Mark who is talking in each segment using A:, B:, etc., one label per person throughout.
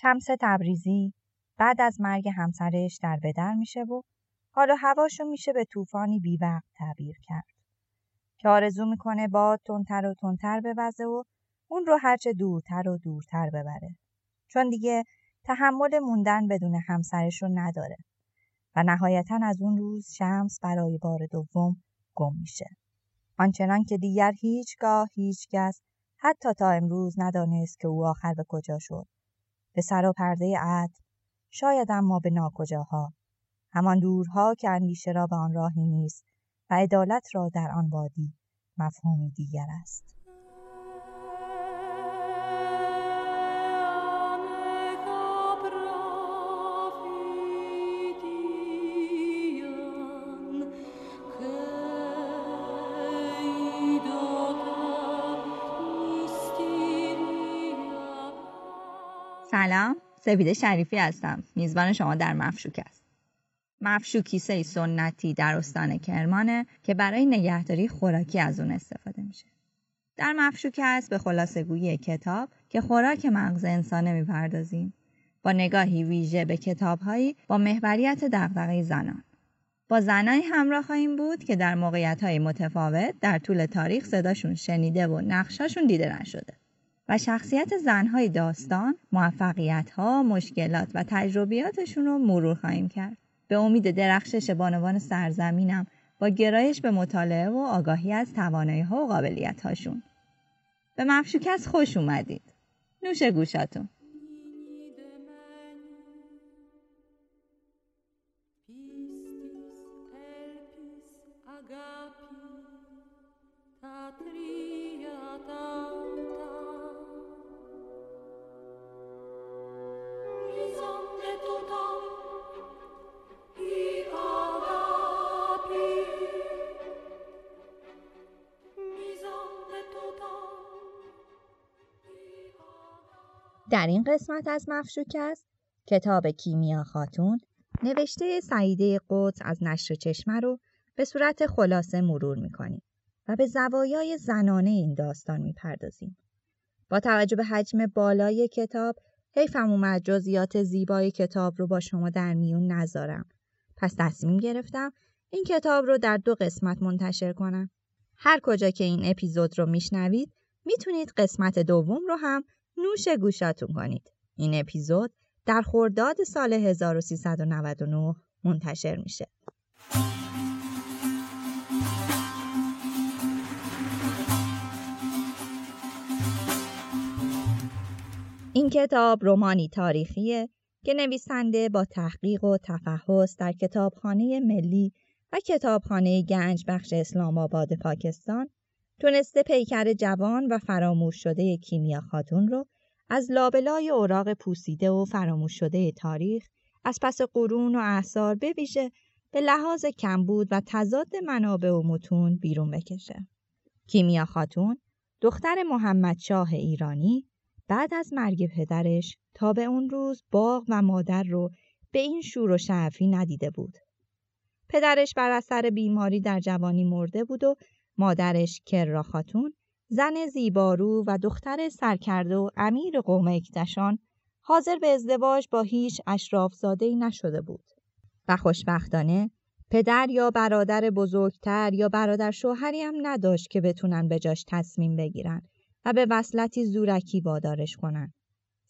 A: شمس تبریزی بعد از مرگ همسرش در بدر میشه و حالا هواشو میشه به طوفانی بیوقت تعبیر کرد. که آرزو می‌کنه باد تندتر و تندتر بوزه و اون رو هرچه دورتر و دورتر ببره. چون دیگه تحمل موندن بدون همسرش رو نداره و نهایتا از اون روز شمس برای بار دوم گم میشه. آنچنان که دیگر هیچگاه هیچکس حتی تا امروز ندانست که او آخر به کجا شد. به سر و پرده عد شاید اما به ناکجاها. همان دورها که اندیشه را به آن راهی نیست و عدالت را در آن وادی مفهومی دیگر است.
B: سلام سپیده شریفی هستم. میزبان شما در مفشوک است. مفشوک کیسه سنتی در استان کرمانه که برای نگهداری خوراکی از اون استفاده میشه. در مفشوک است به خلاصه گویی کتاب که خوراک مغز انسانه می‌پردازیم با نگاهی ویژه به کتابهایی با محوریت دغدغه زنان. با زنایی همراه خواهیم بود که در موقعیت های متفاوت در طول تاریخ صداشون شنیده و نقشاشون دیده نشده. و شخصیت زنهای داستان، موفقیتها، مشکلات و تجربیاتشون رو مرور خواهیم کرد. به امید درخشش بانوان سرزمینم با گرایش به مطالعه و آگاهی از توانایی ها و قابلیت هاشون. به مفشوکس خوش اومدید. نوش گوشاتون.
A: در این قسمت از مفشوک است کتاب کیمیا خاتون نوشته سعیده قدس از نشر چشمه رو به صورت خلاصه مرور می‌کنیم و به زوایای زنانه این داستان می‌پردازیم. با توجه به حجم بالای کتاب حیفم اومد جزئیات زیبای کتاب رو با شما در میون نذارم. پس تصمیم گرفتم این کتاب رو در دو قسمت منتشر کنم. هر کجا که این اپیزود رو میشنوید می‌تونید قسمت دوم رو هم نوش گوشاتون کنید. این اپیزود در خرداد سال 1399 منتشر میشه. این کتاب رومانی تاریخیه که نویسنده با تحقیق و تفحص در کتابخانه ملی و کتابخانه گنج بخش اسلام آباد پاکستان تونسته پیکر جوان و فراموش شده کیمیا خاتون رو از لابلای اوراق پوسیده و فراموش شده تاریخ از پس قرون و اعثار بویژه به لحاظ کمبود و تضاد منابع و متون بیرون بکشه. کیمیا خاتون دختر محمد شاه ایرانی بعد از مرگ پدرش تا به اون روز باغ و مادر رو به این شور و شعفی ندیده بود. پدرش بر اثر بیماری در جوانی مرده بود و مادرش کرا خاتون زن زیبارو و دختر سرکرده و امیر قوم اکتشان حاضر به ازدواج با هیچ اشرافزادهی نشده بود و خوشبختانه پدر یا برادر بزرگتر یا برادر شوهری هم نداشت که بتونن به جاش تصمیم بگیرن و به وصلتی زورکی وادارش کنن.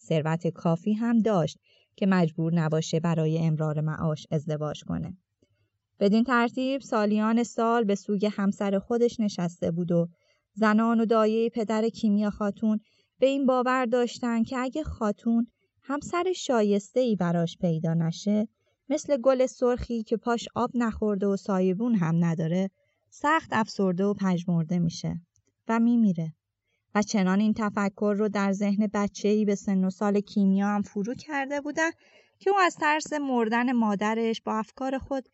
A: ثروت کافی هم داشت که مجبور نباشه برای امرار معاش ازدواج کنه. بدین ترتیب سالیان سال به سوی همسر خودش نشسته بود و زنان و دایه پدر کیمیا خاتون به این باور داشتن که اگه خاتون همسر شایسته ای براش پیدا نشه مثل گل سرخی که پاش آب نخورده و سایبون هم نداره سخت افسرده و پژمرده میشه و میمیره. و چنان این تفکر رو در ذهن بچه‌ای به سن و سال کیمیا هم فرو کرده بودن که او از ترس مردن مادرش با افکار خود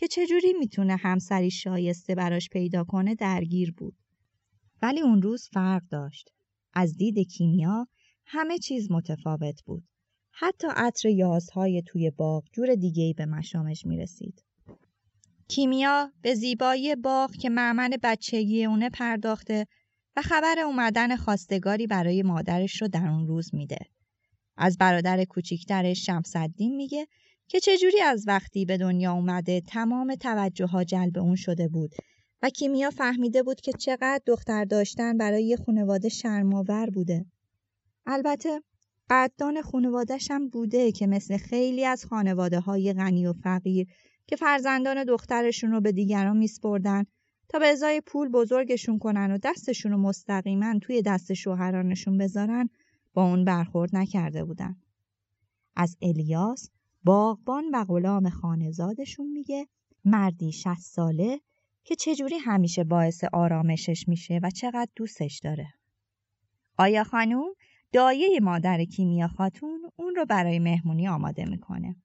A: که چجوری می‌تونه همسری شایسته براش پیدا کنه درگیر بود. ولی اون روز فرق داشت. از دید کیمیا همه چیز متفاوت بود. حتی عطر یازهای توی باغ جور دیگهی به مشامش می رسید. کیمیا به زیبایی باغ که معمن بچگی اونه پرداخته و خبر اومدن خواستگاری برای مادرش رو در اون روز میده. از برادر کوچیکترش شمسدین میگه که چجوری از وقتی به دنیا اومده تمام توجه ها جلب اون شده بود و کیمیا فهمیده بود که چقدر دختر داشتن برای یه خانواده شرماور بوده. البته قدردان خانوادهش هم بوده که مثل خیلی از خانواده های غنی و فقیر که فرزندان دخترشون رو به دیگران میسپردن تا به ازای پول بزرگشون کنن و دستشون رو مستقیما توی دست شوهرانشون بذارن با اون برخورد نکرده بودن. از الیاس باغبان و غلام خانزادشون میگه مردی شست ساله که چجوری همیشه باعث آرامشش میشه و چقدر دوستش داره. آیا خانوم دایه مادر کیمیا خاتون اون رو برای مهمونی آماده می‌کنه.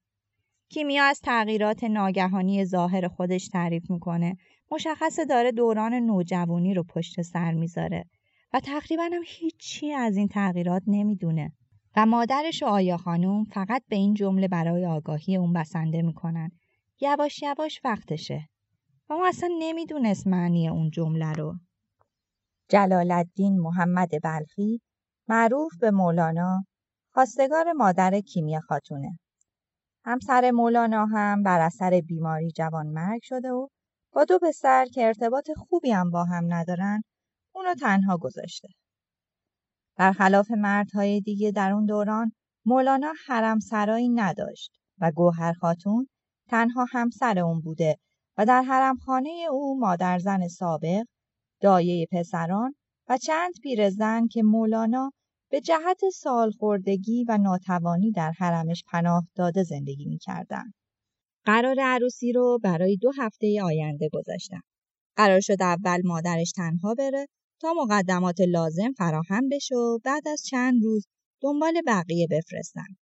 A: کیمیا از تغییرات ناگهانی ظاهر خودش تعریف می‌کنه. مشخصه داره دوران نوجوانی رو پشت سر می‌ذاره و تقریبا هم هیچی از این تغییرات نمی‌دونه. و مادرش و آیا خانوم فقط به این جمله برای آگاهی اون بسنده می‌کنن. یواش یواش وقتشه. و اون اصلا نمی‌دونست معنی اون جمله رو. جلال الدین محمد بلخی معروف به مولانا خواستگار مادر کیمیا خاتونه. همسر مولانا هم بر اثر بیماری جوان مرگ شده و با دو پسر که ارتباط خوبی هم با هم ندارن اونو تنها گذاشته. برخلاف مردهای دیگه در اون دوران مولانا حرم سرایی نداشت و گوهر خاتون تنها همسر اون بوده و در حرمخانه او مادر زن سابق، دایه پسران و چند پیرزن که مولانا به جهت سالخوردگی و ناتوانی در حرمش پناه داده زندگی می‌کردند. قرار عروسی رو برای دو هفته آینده گذاشتن. قرار شد اول مادرش تنها بره تا مقدمات لازم فراهم بشه و بعد از چند روز دنبال بقیه بفرستن.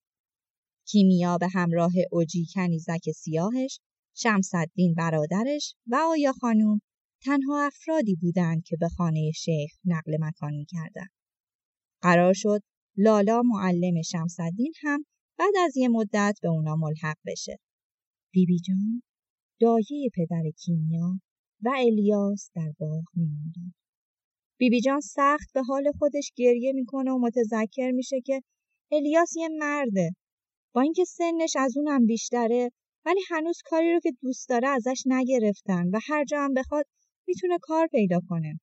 A: کیمیا به همراه اوجی کنیزک سیاهش، شمسدین برادرش و آیا خانوم تنها افرادی بودند که به خانه شیخ نقل مکان می‌کردند. قرار شد لالا معلم شمسدین هم بعد از یه مدت به اونا ملحق بشه. بیبی جان دایه پدر کیمیا و الیاس در باغ میموندن. بیبی جان سخت به حال خودش گریه می‌کنه و متذکر میشه که الیاس یه مرده. با اینکه سنش از اونم بیشتره ولی هنوز کاری رو که دوست داره ازش نگرفتن و هر جا هم بخواد می‌تونه کار پیدا کنه.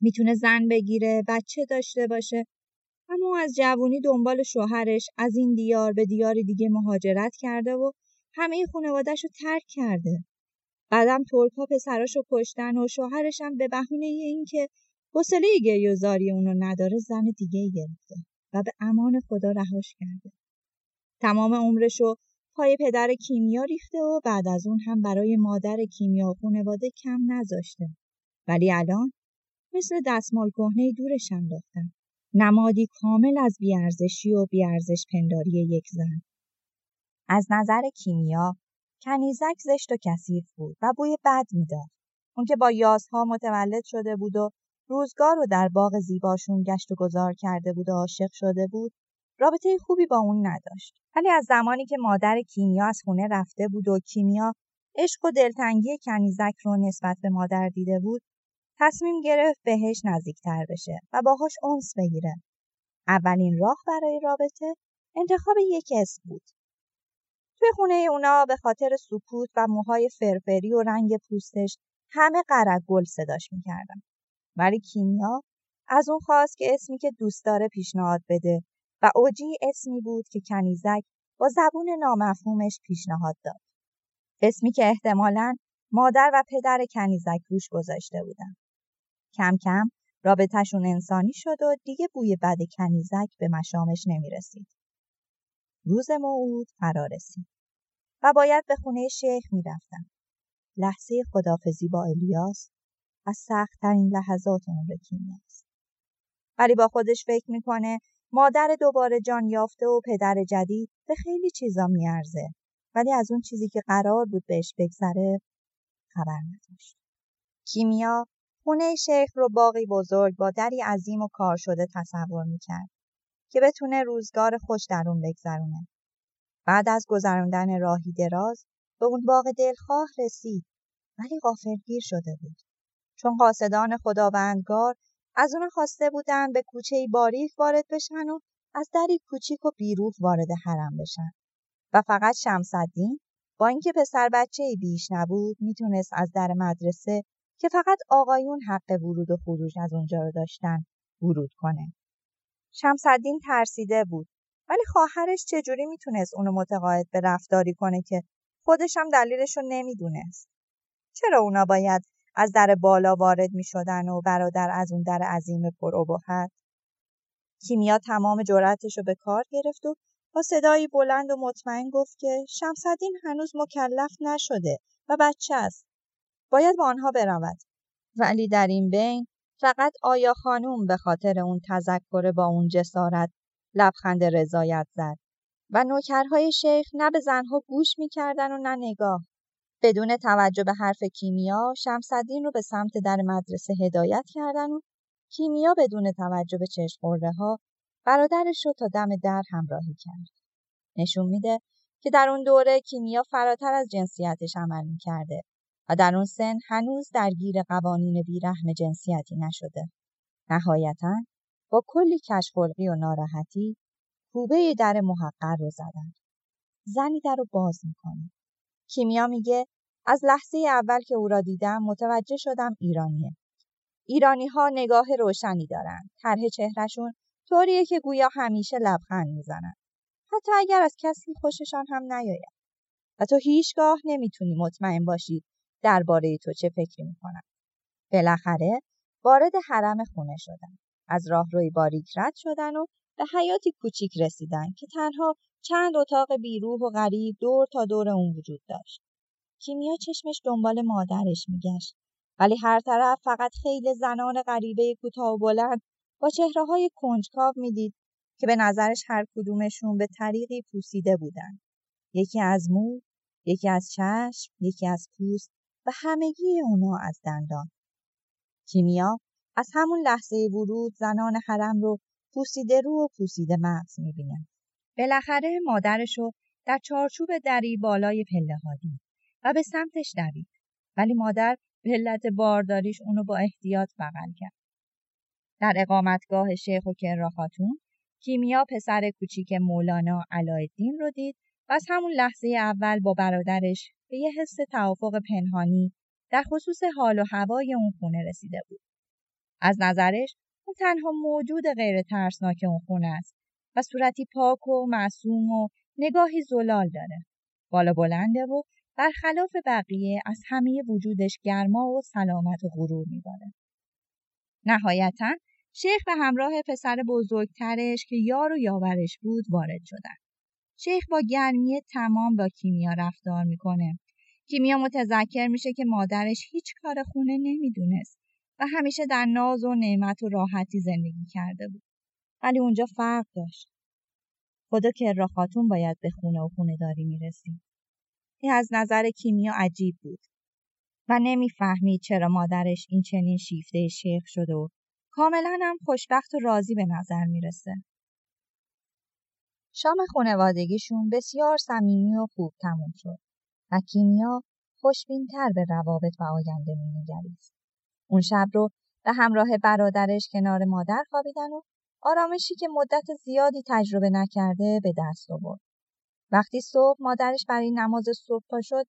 A: می‌تونه زن بگیره، بچه داشته باشه. اما از جوونی دنبال شوهرش از این دیار به دیار دیگه مهاجرت کرده و همه خانوادهش رو ترک کرده. بعدم ترکا پسراشو کشتن و شوهرش هم به بهونه اینکه حوصله گریهزاری اونو نداره زن دیگه گرفته و به امان خدا رهاش کرده. تمام عمرشو پای پدر کیمیا ریخته و بعد از اون هم برای مادر کیمیا و خانواده کم نذاشته. ولی الان مثل دستمال کهنه دورش انداختن. نمادی کامل از بیارزشی و بیارزش پنداری یک زن. از نظر کیمیا کنیزک زشت و کثیف بود و بوی بد می‌داد. اون که با یازها متولد شده بود و روزگار رو در باغ زیباشون گشت و گذار کرده بود و عاشق شده بود رابطه خوبی با اون نداشت. ولی از زمانی که مادر کیمیا از خونه رفته بود و کیمیا عشق و دلتنگی کنیزک رو نسبت به مادر دیده بود تصمیم گرفت بهش نزدیکتر بشه و باهاش اونس بگیره. اولین راه برای رابطه انتخاب یک اسم بود. توی خونه اونا به خاطر سکوت و موهای فرفری و رنگ پوستش همه قرق گل صداش می‌کردن. ولی کیمیا از اون خواست که اسمی که دوست داره پیشنهاد بده و اوجی اسمی بود که کنیزک با زبون نامفهومش پیشنهاد داد. اسمی که احتمالاً مادر و پدر کنیزک روش گذاشته بودن. کم کم رابطهشون انسانی شد و دیگه بوی بد کنیزک به مشامش نمی رسید. روز موعود فرا رسید و باید به خونه شیخ می رفتن. لحظه خدافزی با الیاس و سختترین لحظات عمر کیمیاست. ولی با خودش فکر می‌کنه مادر دوباره جان یافته و پدر جدید به خیلی چیزا میارزه ولی از اون چیزی که قرار بود بهش بگذره خبر نداشت. کیمیا خونه شیخ رو باقی بزرگ با دری عظیم و کار شده تصور می‌کرد که بتونه روزگار خوش در اون بگذرونه. بعد از گذراندن راهی دراز به اون باغ دلخواه رسید ولی غافلگیر شده بود. چون قاصدان خداوندگار از اون خواسته بودن به کوچه باریک وارد بشن و از دری کوچیک و بیروح وارد حرم بشن و فقط شمسدین با اینکه پسر بچه بیش نبود می‌تونست از در مدرسه که فقط آقایون حق ورود و خروج از اونجا رو داشتن ورود کنه. شمسدین ترسیده بود ولی خواهرش چجوری می‌تونست اونو متقاعد به رفتاری کنه که خودش هم دلیلش رو نمی‌دونست. چرا اونا باید از در بالا وارد می‌شدن و برادر از اون در عظیم پر ابهت؟ کیمیا تمام جرأتش رو به کار گرفت و با صدایی بلند و مطمئن گفت که شمسدین هنوز مکلف نشده و بچه است. باید با آنها برود. ولی در این بین فقط آیا خانوم به خاطر اون تذکر با اون جسارت لبخند رضایت زد و نوکرهای شیخ نه به زنها گوش می‌کردن و نه نگاه. بدون توجه به حرف کیمیا شمسدین رو به سمت در مدرسه هدایت کردن و کیمیا بدون توجه به چشم ها برادرش رو تا دم در همراهی کرد. نشون میده که در اون دوره کیمیا فراتر از جنسیتش عمل می‌کرده و در اون سن هنوز درگیر قوانین بیرحم جنسیتی نشده. نهایتا با کلی کشخلقی و ناراحتی کوبه در محقر رو زدن. زنی در رو باز می‌کنه. کیمیا میگه از لحظه اول که او را دیدم متوجه شدم ایرانیه. ایرانی ها نگاه روشنی دارن. طرح چهرهشون طوریه که گویا همیشه لبخند می‌زنن. حتی اگر از کسی خوششان هم نیاید. و تو هیچگاه نمی‌تونی مطمئن باشی درباره تو چه فکری می‌کنن. بالاخره وارد حرم خونه شدن. از راهروی باریک رد شدن و به حیاتی کوچیک رسیدن که تنها چند اتاق بیروح و غریب دور تا دور اون وجود داشت. کیمیا چشمش دنبال مادرش میگشت ولی هر طرف فقط خیلی زنان غریبه کوتاه و بلند با چهره های کنجکاو می‌دید که به نظرش هر کدومشون به طریقی پوسیده بودن. یکی از مو، یکی از چشم، یکی از پوست و همگی اونا از دندان. کیمیا از همون لحظه ورود زنان حرم رو پوسیده رو و پوسیده مغز می‌بینه. بالاخره مادرش رو در چارچوب دری بالای پله دید و به سمتش دوید. ولی مادر به علت بارداریش اونو با احتیاط بغل کرد. در اقامتگاه شیخ و کرا خاتون کیمیا پسر کوچیک مولانا علایالدین رو دید و از همون لحظه اول با برادرش به یه حس توافق پنهانی در خصوص حال و هوای اون خونه رسیده بود. از نظرش اون تنها موجود غیر ترسناک اون خونه است و صورتی پاک و معصوم و نگاهی زلال داره. بالا بلنده و برخلاف بقیه از همه وجودش گرما و سلامت و غرور میباره. نهایتا شیخ به همراه پسر بزرگترش که یار و یاورش بود وارد شدن. شیخ با گرمی تمام با کیمیا رفتار می‌کنه. کیمیا متذکر میشه که مادرش هیچ کار خونه نمی‌دونست و همیشه در ناز و نعمت و راحتی زندگی کرده بود. ولی اونجا فرق داشت. خدا کرا خاتون باید به خونه و خونه داری می‌رسید. این از نظر کیمیا عجیب بود و نمی‌فهمید چرا مادرش این چنین شیفته شیخ شده و کاملا هم خوشبخت و راضی به نظر می‌رسه. شام خانوادگیشون بسیار صمیمی و خوب تموم شد و کیمیا خوشبینتر به روابط و آینده مینگریست. اون شب رو به همراه برادرش کنار مادر خوابیدن و آرامشی که مدت زیادی تجربه نکرده به دست آورد. وقتی صبح مادرش برای نماز صبح پا شد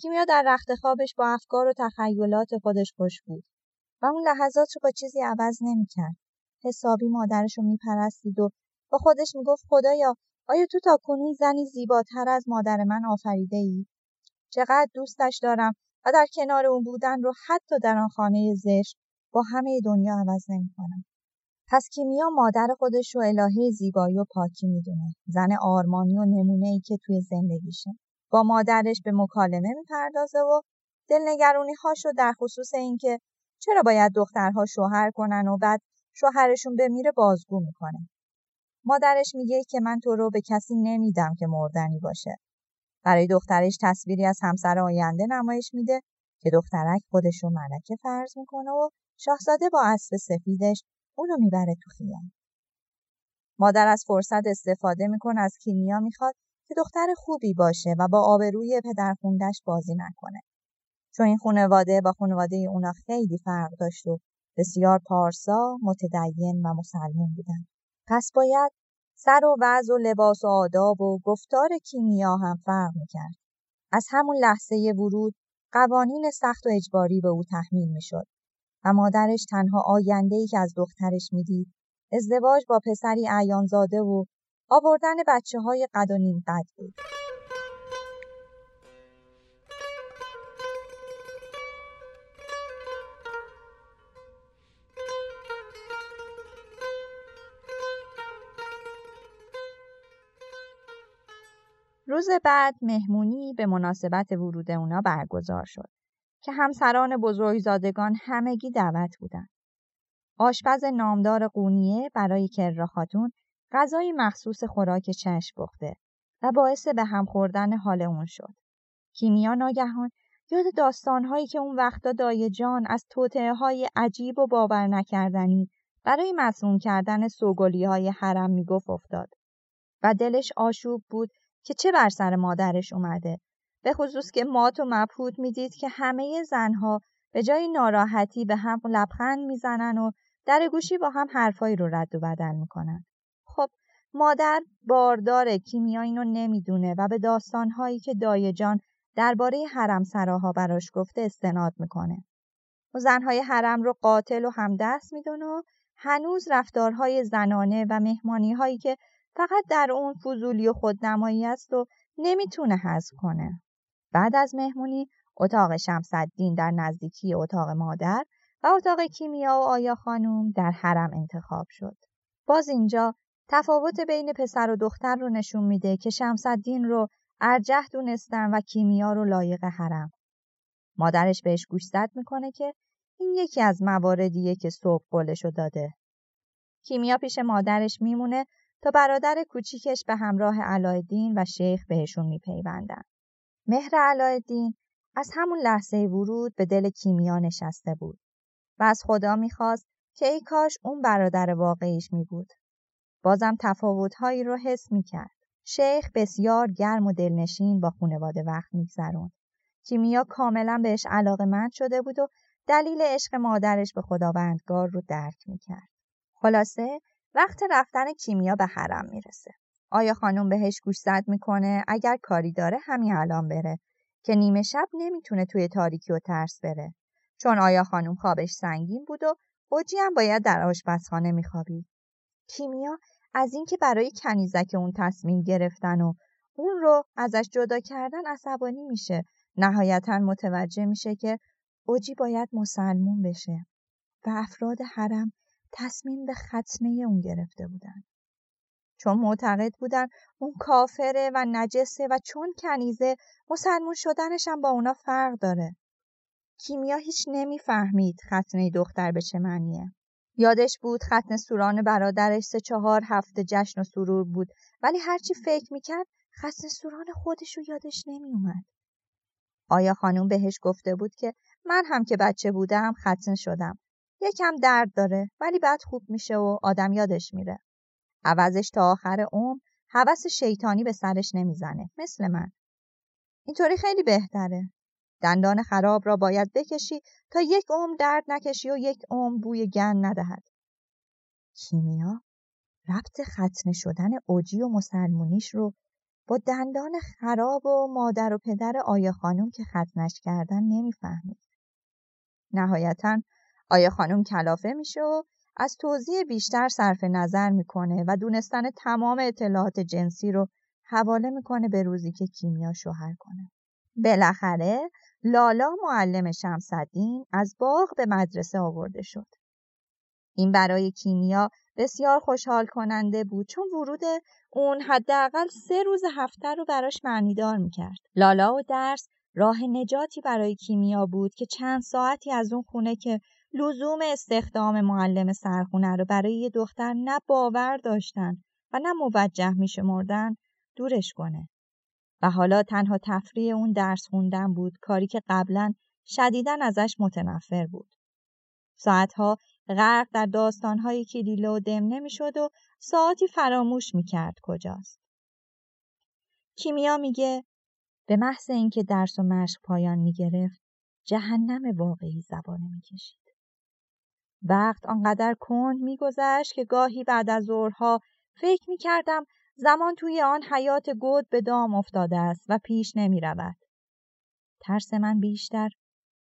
A: کیمیا در رخت خوابش با افکار و تخیلات خودش خوش بود و اون لحظات رو با چیزی عوض نمی‌کرد حسابی مادرش رو میپرستید و با خودش می‌گفت خدایا آیا تو تا کنون زنی زیباتر از مادر من آفریده ای؟ چقدر دوستش دارم و در کنار اون بودن رو حتی در آن خانه زشت با همه دنیا عوض نمی‌کنم. پس کیمیا مادر خودش رو الهه زیبایی و پاکی می‌دونه. زن آرمانی و نمونه ای که توی زندگیشه. با مادرش به مکالمه می‌پردازه و دلنگرونی هاشو در خصوص اینکه چرا باید دخترها شوهر کنن و بعد شوهرشون بمیره بازگو می‌کنه. مادرش میگه که من تو رو به کسی نمیدم که مردنی باشه. برای دخترش تصویری از همسر آینده نمایش میده که دخترک خودش رو ملکه فرض می‌کنه و شاهزاده با اسب سفیدش اونو می‌بره تو خیام. مادر از فرصت استفاده می‌کنه از کیمیا می‌خواد که دختر خوبی باشه و با آبروی پدرخوندش بازی نکنه. چون این خانواده با خانواده اونا خیلی فرق داشت و بسیار پارسا، متدین و مسلمون بودن. پس باید سر و وضع و لباس و آداب و گفتار کیمیا هم فرق می‌کرد. از همون لحظه ورود قوانین سخت و اجباری به او تحمیل می‌شد و مادرش تنها آینده ای که از دخترش می‌دید ازدواج با پسری اعیانزاده و آوردن بچه های قد و نیم قد بود. روز بعد مهمونی به مناسبت ورود اونا برگزار شد که همسران بزرگزادگان همگی دعوت بودند. آشپز نامدار قونیه برای کررا خاتون غذای مخصوص خوراک چشم بخته و باعث به هم خوردن حال اون شد. کیمیا ناگهان یاد داستانهایی که اون وقتا دایه جان از توطعه های عجیب و باور نکردنی برای مسموم کردن سوگلی های حرم می‌گفت افتاد و دلش آشوب بود که چه بر سر مادرش اومده به خصوص که مات و مبهوت می‌دید که همه زنها به جای ناراحتی به هم لبخند می‌زنن و در گوشی با هم حرفایی رو رد و بدل می‌کنن خب مادر باردار کیمیا اینو نمی‌دونه و به داستانهایی که دایه جان درباره حرم سراها براش گفته استناد می‌کنه و زنهای حرم رو قاتل و همدست می‌دونه و هنوز رفتارهای زنانه و مهمانی هایی که فقط در اون فضولی و خودنمایی است و نمی‌تونه حذف کنه. بعد از مهمونی اتاق شمسدین در نزدیکی اتاق مادر و اتاق کیمیا و آیا خانوم در حرم انتخاب شد. باز اینجا تفاوت بین پسر و دختر رو نشون میده که شمسدین رو ارجح دونستن و کیمیا رو لایق حرم. مادرش بهش گوش زد می‌کنه که این یکی از مواردیه که صبح قولشو داده. کیمیا پیش مادرش میمونه تا برادر کوچیکش به همراه علایالدین و شیخ بهشون میپیوندن. مهر علایالدین از همون لحظه ورود به دل کیمیا نشسته بود و از خدا می‌خواست که ای کاش اون برادر واقعیش می بود. بازم تفاوتهایی رو حس می‌کرد. شیخ بسیار گرم و دلنشین با خونواده وقت میگذروند. کیمیا کاملا بهش علاقه مند شده بود و دلیل عشق مادرش به خداوندگار رو درک می‌کرد. خلاصه وقت رفتن کیمیا به حرم می‌رسه. آیا خانم بهش گوش زد می‌کنه اگر کاری داره همین الان بره که نیمه شب نمی‌تونه توی تاریکی و ترس بره چون آیا خانم خوابش سنگین بود و اوجی هم باید در آشپزخانه میخوابید. کیمیا از اینکه برای کنیزک اون تصمیم گرفتن و اون رو ازش جدا کردن عصبانی میشه نهایتا متوجه میشه که اوجی باید مسلمون بشه و افراد حرم تصمیم به ختنه اون گرفته بودن. چون معتقد بودن اون کافره و نجسه و چون کنیزه مسلمون شدنش هم با اونا فرق داره. کیمیا هیچ نمی‌فهمید ختنه دختر به چه معنیه. یادش بود ختن سوران برادرش سه چهار هفته جشن و سرور بود ولی هرچی فکر می‌کرد ختن سوران خودش رو یادش نمیومد. آیا خانم بهش گفته بود که من هم که بچه بودم ختن شدم یکم درد داره ولی بعد خوب میشه و آدم یادش میره. عوضش تا آخر عمر هوس شیطانی به سرش نمی‌زنه مثل من. اینطوری خیلی بهتره. دندان خراب را باید بکشی تا یک عمر درد نکشی و یک عمر بوی گن ندهد. کیمیا ربط ختنه شدن اوجی و مسلمونیش رو با دندان خراب و مادر و پدر آیا خانم که ختنش کردن نمی‌فهمید. نهایتا آیا خانم کلافه میشه و از توضیح بیشتر صرف نظر می‌کنه و دونستن تمام اطلاعات جنسی رو حواله می‌کنه به روزی که کیمیا شوهر کنه. بالاخره لالا معلم شمسدین از باغ به مدرسه آورده شد. این برای کیمیا بسیار خوشحال کننده بود چون ورود اون حداقل سه روز هفته رو براش معنیدار می‌کرد. لالا و درس راه نجاتی برای کیمیا بود که چند ساعتی از اون خونه که لزوم استخدام معلم سرخونه رو برای یه دختر نه باور داشتن و نه موجه میشمردن دورش کنه. و حالا تنها تفریح اون درس خوندن بود کاری که قبلا شدیدن ازش متنفر بود. ساعتها غرق در داستانهای کلیله و دم نمی‌شد و ساعتی فراموش می‌کرد کجاست. کیمیا میگه به محض اینکه درس و مشق پایان می‌گرفت جهنم واقعی زبانه می‌کشید. وقت آنقدر کند میگذشت که گاهی بعد از ظهرها فکر می کردم زمان توی آن حیات گود به دام افتاده است و پیش نمی رود. ترس من بیشتر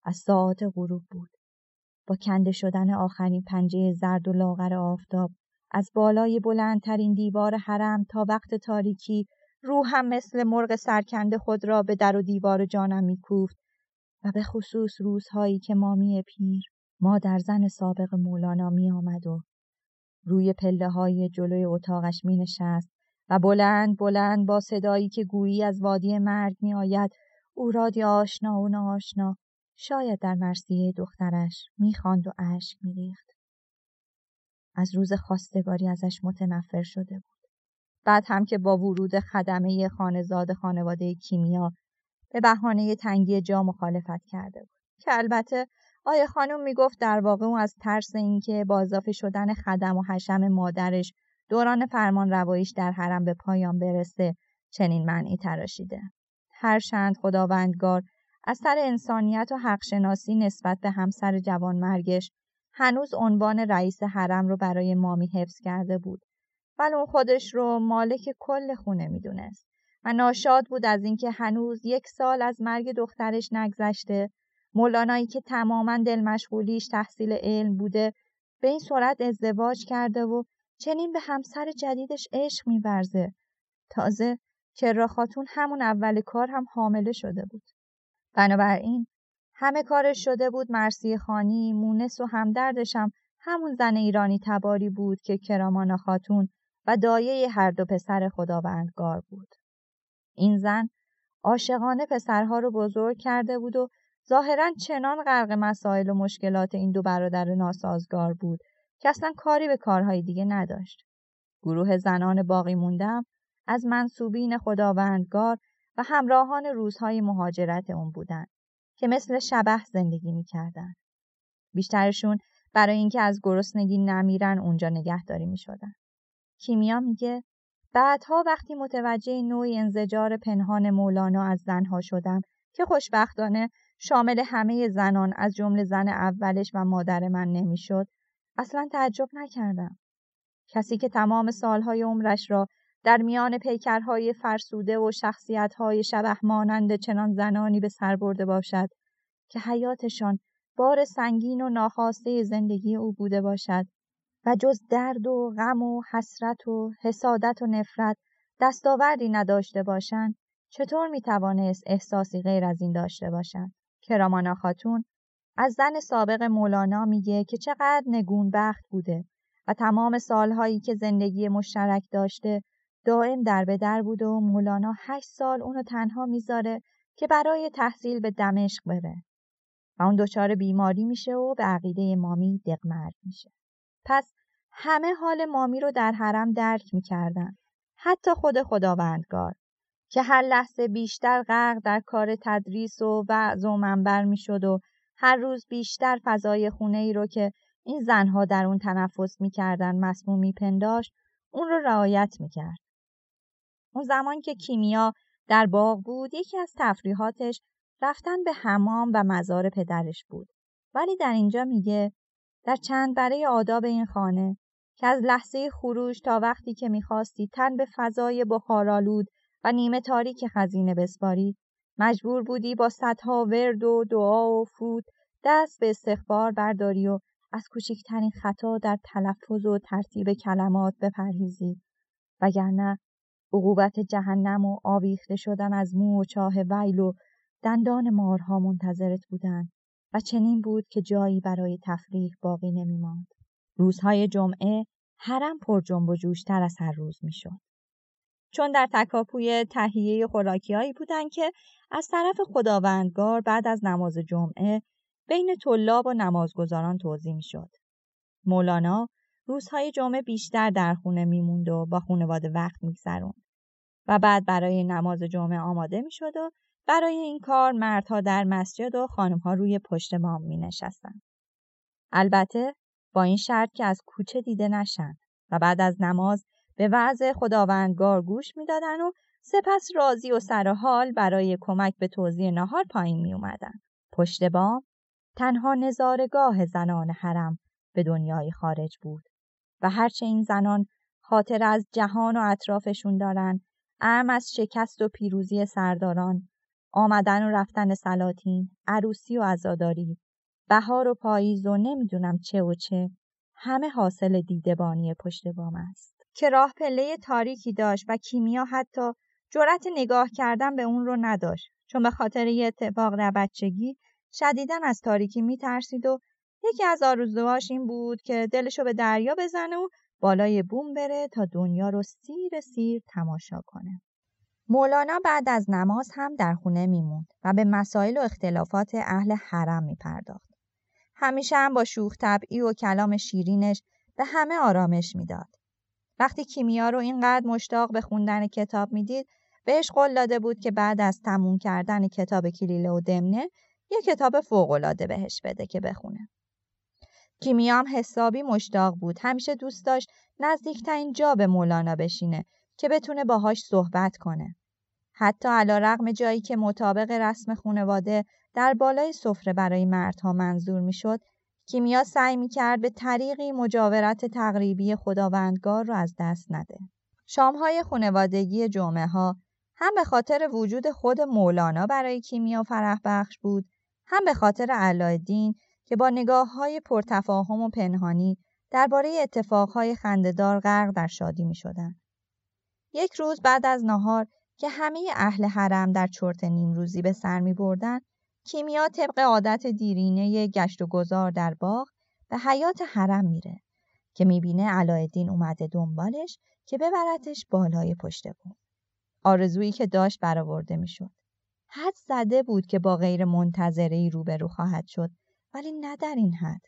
A: از ساعت غروب بود. با کنده شدن آخرین پنجه زرد و لاغر آفتاب از بالای بلندترین دیوار حرم تا وقت تاریکی روحم مثل مرغ سرکنده خود را به در و دیوار جانم میکوفت و به خصوص روزهایی که مامی پیر ما در زن سابق مولانا می آمد و روی پله های جلوی اتاقش می نشست و بلند بلند با صدایی که گویی از وادی مرگ می آید او رادی آشنا و ناآشنا شاید در مرسیه دخترش می‌خواند و اشک میریخت. از روز خواستگاری ازش متنفر شده بود. بعد هم که با ورود خدمه خانزاد خانواده کیمیا به بهانه تنگی جا مخالفت کرده بود. که البته آیه خانم می‌گفت در واقع او از ترس اینکه اضافه شدن خدم و حشم مادرش دوران فرمان روایش در حرم به پایان برسه چنین معنی تراشیده. هرچند خداوندگار از سر انسانیت و حقشناسی نسبت به همسر جوانمرگش هنوز عنوان رئیس حرم رو برای مامی حفظ کرده بود. ولی اون خودش رو مالک کل خونه می‌دونست و ناشاد بود از اینکه هنوز یک سال از مرگ دخترش نگذشته مولانایی که تماما دل مشغولیش تحصیل علم بوده به این صورت ازدواج کرده و چنین به همسر جدیدش عشق میورزه تازه کرا خاتون همون اول کار هم حامله شده بود بنابراین همه کارش شده بود مرسی خانی مونس و همدردشم همون زن ایرانی تباری بود که کرامانا خاتون و دایه هر دو پسر خداوندگار بود. این زن عاشقانه پسرها رو بزرگ کرده بود و ظاهرا چنان غرق مسائل و مشکلات این دو برادر ناسازگار بود که اصلا کاری به کارهای دیگه نداشت. گروه زنان باقی موندم از منصوبین خداوندگار و همراهان روزهای مهاجرت اون بودن که مثل شبه زندگی می‌کردن. بیشترشون برای اینکه از گرسنگی نمیرن اونجا نگهداری می‌شدن. کیمیا میگه بعدها وقتی متوجه نوعی انزجار پنهان مولانا از زنها شدم که خوشبختانه شامل همه زنان از جمله زن اولش و مادر من نمی‌شد. اصلا تعجب نکردم. کسی که تمام سالهای عمرش را در میان پیکرهای فرسوده و شخصیتهای شبه مانند چنان زنانی به سر برده باشد که حیاتشان بار سنگین و ناخواسته زندگی او بوده باشد و جز درد و غم و حسرت و حسادت و نفرت دستاوردی نداشته باشند چطور می توانست احساسی غیر از این داشته باشد؟ کرامانا خاتون از زن سابق مولانا میگه که چقدر نگون بخت بوده و تمام سالهایی که زندگی مشترک داشته دائم در به در بود و مولانا هشت سال اونو تنها می‌ذاره که برای تحصیل به دمشق بره و اون دچار بیماری میشه و به عقیده مامی دقمرد میشه. پس همه حال مامی رو در حرم درک می‌کردن حتی خود خداوندگار. که هر لحظه بیشتر غرق در کار تدریس و وعظ و منبر می‌شد و هر روز بیشتر فضای خونه ای رو که این زنها در اون تنفس می‌کردن مسموم میپنداشت اون رو رعایت می‌کرد. اون زمان که کیمیا در باغ بود یکی از تفریحاتش رفتن به حمام و مزار پدرش بود. ولی در اینجا میگه در چند برای آداب این خانه که از لحظه خروج تا وقتی که می‌خواستی تن به فضای بخارالود و نیمه تاریک خزینه بسپاری مجبور بودی با صدها ورد و دعا و فوت دست به استخبار برداری و از کوچکترین خطا در تلفظ و ترتیب کلمات بپرهیزی وگرنه عقوبت جهنم و آویخته شدن از مو و چاه ویل و دندان مارها منتظرت بودند و چنین بود که جایی برای تفریح باقی نمیماند. روزهای جمعه حرم پر جنب و جوشتر از هر روز می‌شد. چون در تکاپوی تهیه خوراکیهایی بودند که از طرف خداوندگار بعد از نماز جمعه بین طلاب و نمازگزاران توضیح می‌شد. مولانا روزهای جمعه بیشتر در خونه میموند و با خانواده وقت میگذروند. و بعد برای نماز جمعه آماده می شد و برای این کار مردها در مسجد و خانمها روی پشت مام می نشستن. البته با این شرط که از کوچه دیده نشن و بعد از نماز به وضع خداوندگار گوش می‌دادن و سپس راضی و سرحال برای کمک به توضیح نهار پایین می اومدن. پشت بام تنها نظارگاه زنان حرم به دنیای خارج بود و هرچه این زنان خاطر از جهان و اطرافشون دارن ارم از شکست و پیروزی سرداران آمدن و رفتن سلاطین عروسی و عزاداری بهار و پاییز و نمی‌دونم چه و چه همه حاصل دیدبانی پشت بام است که راه پله تاریکی داشت و کیمیا حتی جرأت نگاه کردن به اون رو نداشت چون به خاطر یه اتفاق در بچگی شدیدن از تاریکی میترسید و یکی از آرزوهاش این بود که دلشو به دریا بزنه و بالای بوم بره تا دنیا رو سیر سیر تماشا کنه. مولانا بعد از نماز هم در خونه میموند و به مسائل و اختلافات اهل حرم میپرداخت. همیشه هم با شوخ طبعی و کلام شیرینش به همه آرامش می‌داد. وقتی کیمیا رو اینقدر مشتاق به خوندن کتاب می‌دید بهش قول داده بود که بعد از تموم کردن کتاب کلیله و دمنه یه کتاب فوقالعاده بهش بده که بخونه. کیمیا هم حسابی مشتاق بود. همیشه دوست داشت نزدیکترین جا به مولانا بشینه که بتونه باهاش صحبت کنه. حتی علا رقم جایی که مطابق رسم خونواده در بالای سفره برای مردها منظور می‌شد کیمیا سعی می‌کرد به طریقی مجاورت تقریبی خداوندگار رو از دست نده. شامهای خونوادگی جمعه ها هم به خاطر وجود خود مولانا برای کیمیا فرح بخش بود هم به خاطر علایالدین که با نگاه های پرتفاهم و پنهانی درباره اتفاقهای خندهدار غرق در شادی می شدن. یک روز بعد از نهار که همه اهل حرم در چرت نیمروزی به سر می بردن، کیمیا طبق عادت دیرینه گشت و گذار در باغ به حیات حرم میره که می‌بینه علایالدین اومده دنبالش که ببرتش بالای پشت بوم. آرزویی که داشت برآورده می‌شد. حد زده بود که با غیر منتظره ای روبرو خواهد شد ولی نه در این حد.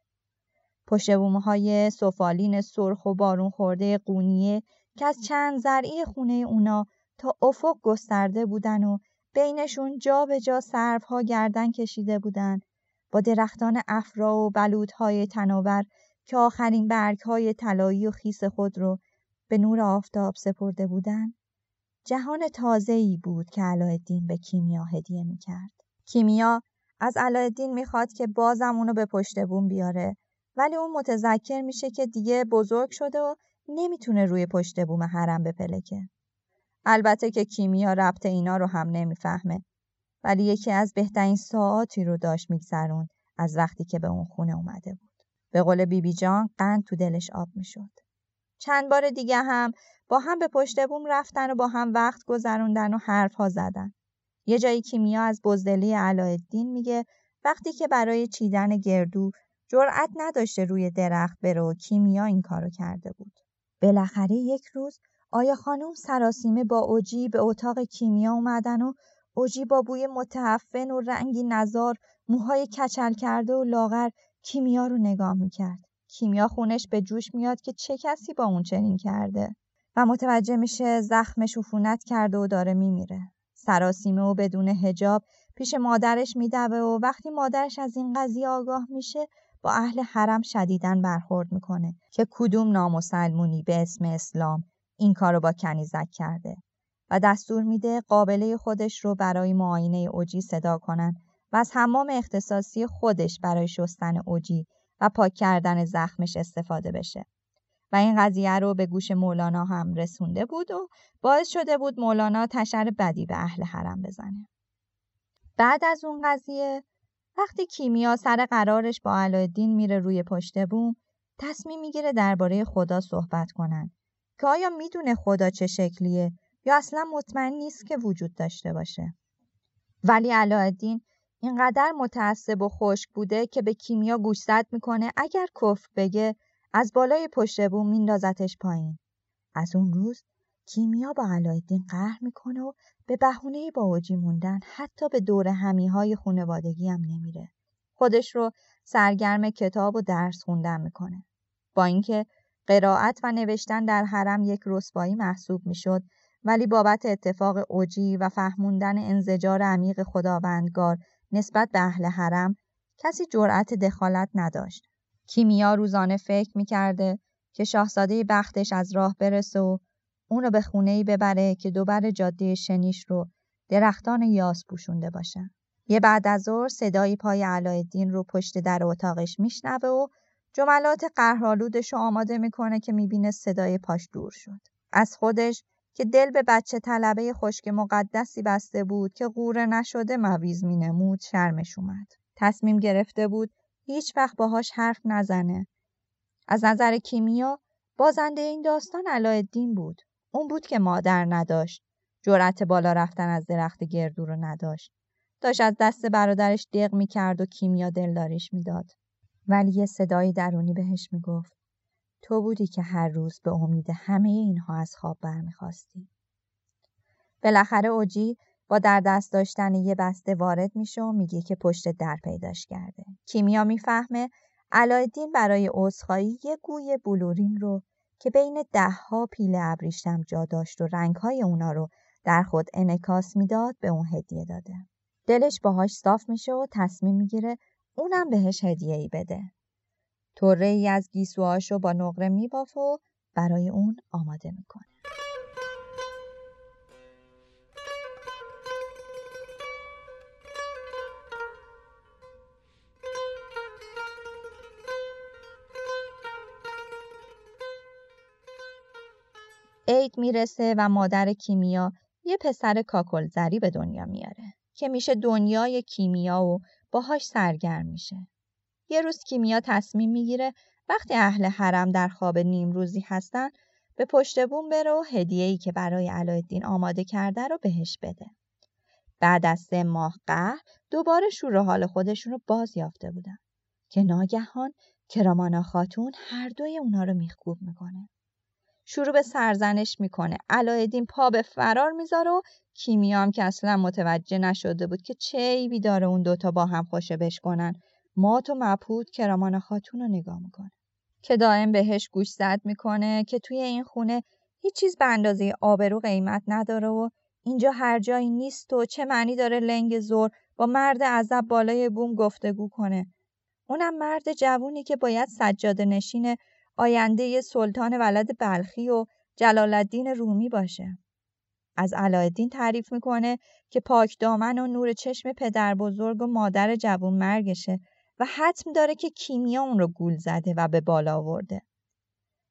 A: پشت های سفالین سرخ و بارون خورده قونیه که از چند زرعی خونه اونا تا افق گسترده بودن و بینشون جا به جا ها گردن کشیده بودن با درختان افرا و های تناور که آخرین برگ های طلایی و خیس خود رو به نور آفتاب سپرده بودن جهان ای بود که علایالدین به کیمیا هدیه می‌کرد. کیمیا از علایالدین می‌خواد که بازم اونو به پشت بوم بیاره ولی اون متذکر میشه که دیگه بزرگ شده و نمی‌تونه روی پشت بوم حرم بپلکه. البته که کیمیا ربط اینا رو هم نمی‌فهمه ولی یکی از بهترین ساعاتی رو داشت میگذرون از وقتی که به اون خونه اومده بود. به قول بیبی بی جان قند تو دلش آب می‌شد. چند بار دیگه هم با هم به پشت بوم رفتن و با هم وقت گذروندن و حرفها زدن. یه جایی کیمیا از بزدلی علایالدین میگه وقتی که برای چیدن گردو جرأت نداشته روی درخت بره و کیمیا این کارو کرده بود. بالاخره یک روز آیا خانم سراسیمه با اوجی به اتاق کیمیا اومدن و اوجی با بوی متعفن و رنگی نزار موهای کچل کرده و لاغر کیمیا رو نگاه می‌کرد. کیمیا خونش به جوش میاد که چه کسی با اون چنین کرده و متوجه میشه زخمش عفونت کرده و داره میمیره. سراسیمه و بدون هجاب پیش مادرش میدوه و وقتی مادرش از این قضیه آگاه میشه با اهل حرم شدیدن برخورد می‌کنه که کدوم نامسلمونی به اسم اسلام این کارو با کنیزک کرده و دستور میده قابله خودش رو برای معاینه اوجی صدا کنن و از حمام اختصاصی خودش برای شستن اوجی و پاک کردن زخمش استفاده بشه. و این قضیه رو به گوش مولانا هم رسونده بود و باعث شده بود مولانا تشر بدی به اهل حرم بزنه. بعد از اون قضیه وقتی کیمیا سر قرارش با علایالدین میره روی پشت بوم تصمیم می‌گیره درباره خدا صحبت کنن که آیا می‌دونه خدا چه شکلیه یا اصلا مطمئن نیست که وجود داشته باشه. ولی علایالدین اینقدر متعصب و خشک بوده که به کیمیا گوشزد می‌کنه اگر کفر بگه از بالای پشت بوم میندازتش پایین. از اون روز کیمیا با علایالدین قهر می‌کنه و به بهونه با اوجی موندن حتی به دور همیهای خونوادگی هم نمیره. خودش رو سرگرم کتاب و درس خوندن می‌کنه. با اینکه قرائت و نوشتن در حرم یک رسوایی محسوب می‌شد ولی بابت اتفاق اوجی و فهموندن انزجار عمیق خداوندگار نسبت به اهل حرم کسی جرأت دخالت نداشت. کیمیا روزانه فکر می‌کرده که شاهزاده بختش از راه برسه و اونو به خونه ای ببره که دوبر جاده شنیش رو درختان یاس پوشونده باشن. یه بعد از ظهر صدای پای علایالدین رو پشت در اتاقش میشنوه و جملات قهرآلودش رو آماده می‌کنه که می‌بینه صدای پاش دور شد. از خودش که دل به بچه طلبه خشک مقدسی بسته بود که قوره نشده مویز مینمود شرمش اومد. تصمیم گرفته بود هیچ وقت باهاش حرف نزنه. از نظر کیمیا بازنده این داستان علایالدین بود. اون بود که مادر نداشت. جرأت بالا رفتن از درخت گردو رو نداشت. داشت از دست برادرش دق می‌کرد و کیمیا دلداریش می‌داد. ولی یه صدایی درونی بهش می‌گفت تو بودی که هر روز به امید همه اینها از خواب برمیخواستی. بالاخره اوجی با در دست داشتن یه بسته وارد میشه و میگه که پشت در پیداش کرده. کیمیا می‌فهمه علایالدین برای عذرخواهی یه گوی بلورین رو که بین دهها پیل ابریشم جا داشت و رنگهای اونا رو در خود انکاس می‌داد به اون هدیه داده. دلش باهاش صاف میشه و تصمیم می‌گیره اونم بهش هدیه ای بده. طره ای از گیسوهاشو با نقره میبافه و برای اون آماده می‌کنه. عید می‌رسه و مادر کیمیا یه پسر کاکلزری به دنیا میاره که میشه دنیای کیمیا و باهاش سرگرم میشه. یه روز کیمیا تصمیم می‌گیره وقتی اهل حرم در خواب نیمروزی هستن به پشت بوم بره و هدیه‌ای که برای علایالدین آماده کرده رو بهش بده. بعد از سه ماه قهر دوباره شور حال خودشون رو باز یافته بودن که ناگهان کرامانا خاتون هر دوی اونا رو میخکوب می‌کنه. شروع به سرزنش می‌کنه. علایالدین پا به فرار می‌ذاره و کیمیا هم که اصلا متوجه نشده بود که چه عیبی داره اون دوتا با هم خوشه بشکنن مات و مبهوت کرامان خاتون رو نگاه می‌کنه. که دائم بهش گوش زد می‌کنه که توی این خونه هیچ چیز به اندازه آبرو قیمت نداره و اینجا هر جایی نیست و چه معنی داره لنگ زور با مرد عذب بالای بوم گفتگو کنه. اونم مرد جوونی که باید سجاده نشین آینده سلطان ولد بلخی و جلال الدین رومی باشه. از علایالدین تعریف می‌کنه که پاک دامن و نور چشم پدر بزرگ و مادر جوون مرگشه و حتم داره که کیمیا اون رو گول زده و به بالا آورده.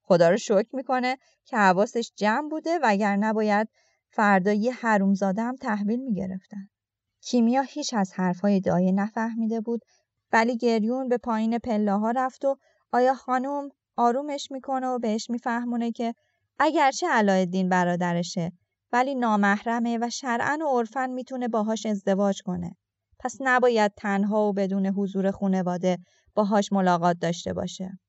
A: خدا رو شکر می‌کنه که حواسش جمع بوده وگرنه باید فردا یه حرومزاده هم تحویل می‌گرفتن. کیمیا هیچ از حرفهای دایه نفهمیده بود ولی گریون به پایین پله ها رفت و آیا خانم آرومش می‌کنه و بهش میفهمونه که اگرچه علایالدین برادرشه ولی نامحرمه و شرعن و عرفن می‌تونه باهاش ازدواج کنه. پس نباید تنها و بدون حضور خونواده باهاش ملاقات داشته باشه.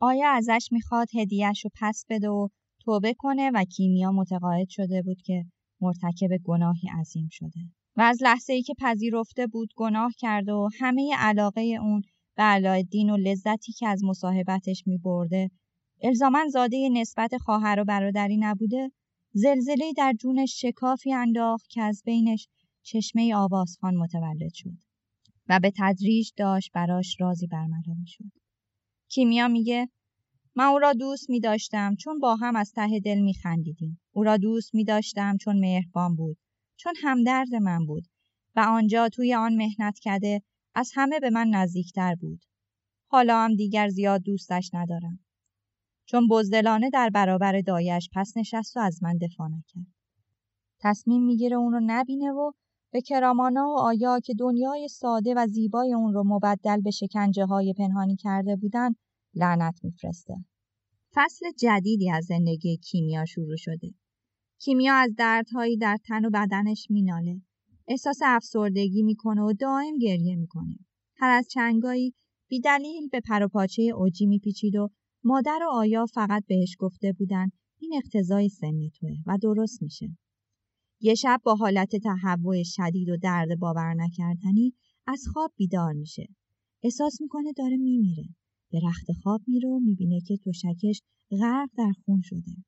A: آیا ازش می‌خواد هدیهش رو پس بده و توبه کنه و کیمیا متقاعد شده بود که مرتکب گناهی عظیم شده. و از لحظه ای که پذیرفته بود گناه کرده و همه علاقه اون به علایالدین و لذتی که از مصاحبتش میبرده الزاما زاده نسبت خواهر و برادری نبوده زلزله در جونش شکافی انداخت که از بینش چشمه آوازخان متولد شد و به تدریج داشت براش رازی برملا شد. کیمیا میگه من او را دوست می داشتم چون با هم از ته دل می خندیدیم. او را دوست می داشتم چون مهربان بود. چون همدرد من بود و آنجا توی آن مهنت کرده از همه به من نزدیکتر بود. حالا هم دیگر زیاد دوستش ندارم. چون بزدلانه در برابر دایش پس نشست و از من دفاع نکرد. تصمیم می‌گیره اون رو نبینه و به کرامانا و آیا که دنیای ساده و زیبای اون رو مبدل به شکنجه های پنهانی کرده بودن لعنت میفرسته. فصل جدیدی از زندگی کیمیا شروع شده. کیمیا از دردهایی در تن و بدنش میناله. احساس افسردگی می‌کنه و دائم گریه می‌کنه. هر از چنگایی بیدلیل به پروپاچه اوجی میپیچید و مادر و آیا فقط بهش گفته بودن این اقتضای سن توه و درست میشه. یه شب با حالت تهوع شدید و درد باور نکردنی از خواب بیدار میشه. احساس می‌کنه داره میمیره. به رخت خواب میره و می‌بینه که توشکش غرق در خون شده.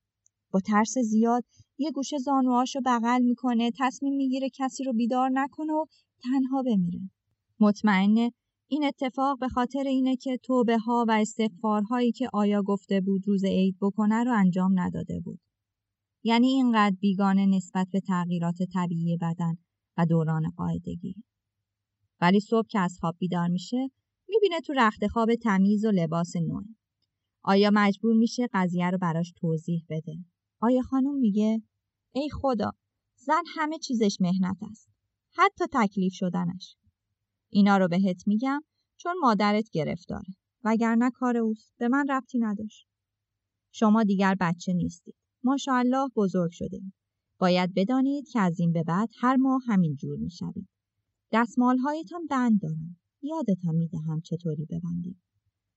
A: ترس زیاد یه گوشه زانوهاش رو بغل می‌کنه تصمیم می‌گیره کسی رو بیدار نکنه و تنها بمیره. مطمئنه این اتفاق به خاطر اینه که توبه ها و استغفارهایی که آیا گفته بود روز عید بکنه رو انجام نداده بود. یعنی اینقدر بیگانه نسبت به تغییرات طبیعی بدن و دوران قاعدگی. ولی صبح که از خواب بیدار میشه می‌بینه تو رخت خواب تمیز و لباس نوعه. آیا مجبور میشه قضیه رو براش توضیح بده؟ آیا خانم میگه ای خدا زن همه چیزش مهنت است. حتی تکلیف شدنش. اینا رو بهت میگم چون مادرت گرفتاره. وگرنه کار اوست به من ربطی نداشت. شما دیگر بچه نیستید. ماشاءالله بزرگ شده باید بدانید که از این به بعد هر ماه همین جور می‌شوید. دستمالهایتان بند دارم. یادتان می‌دهم چطوری ببندید.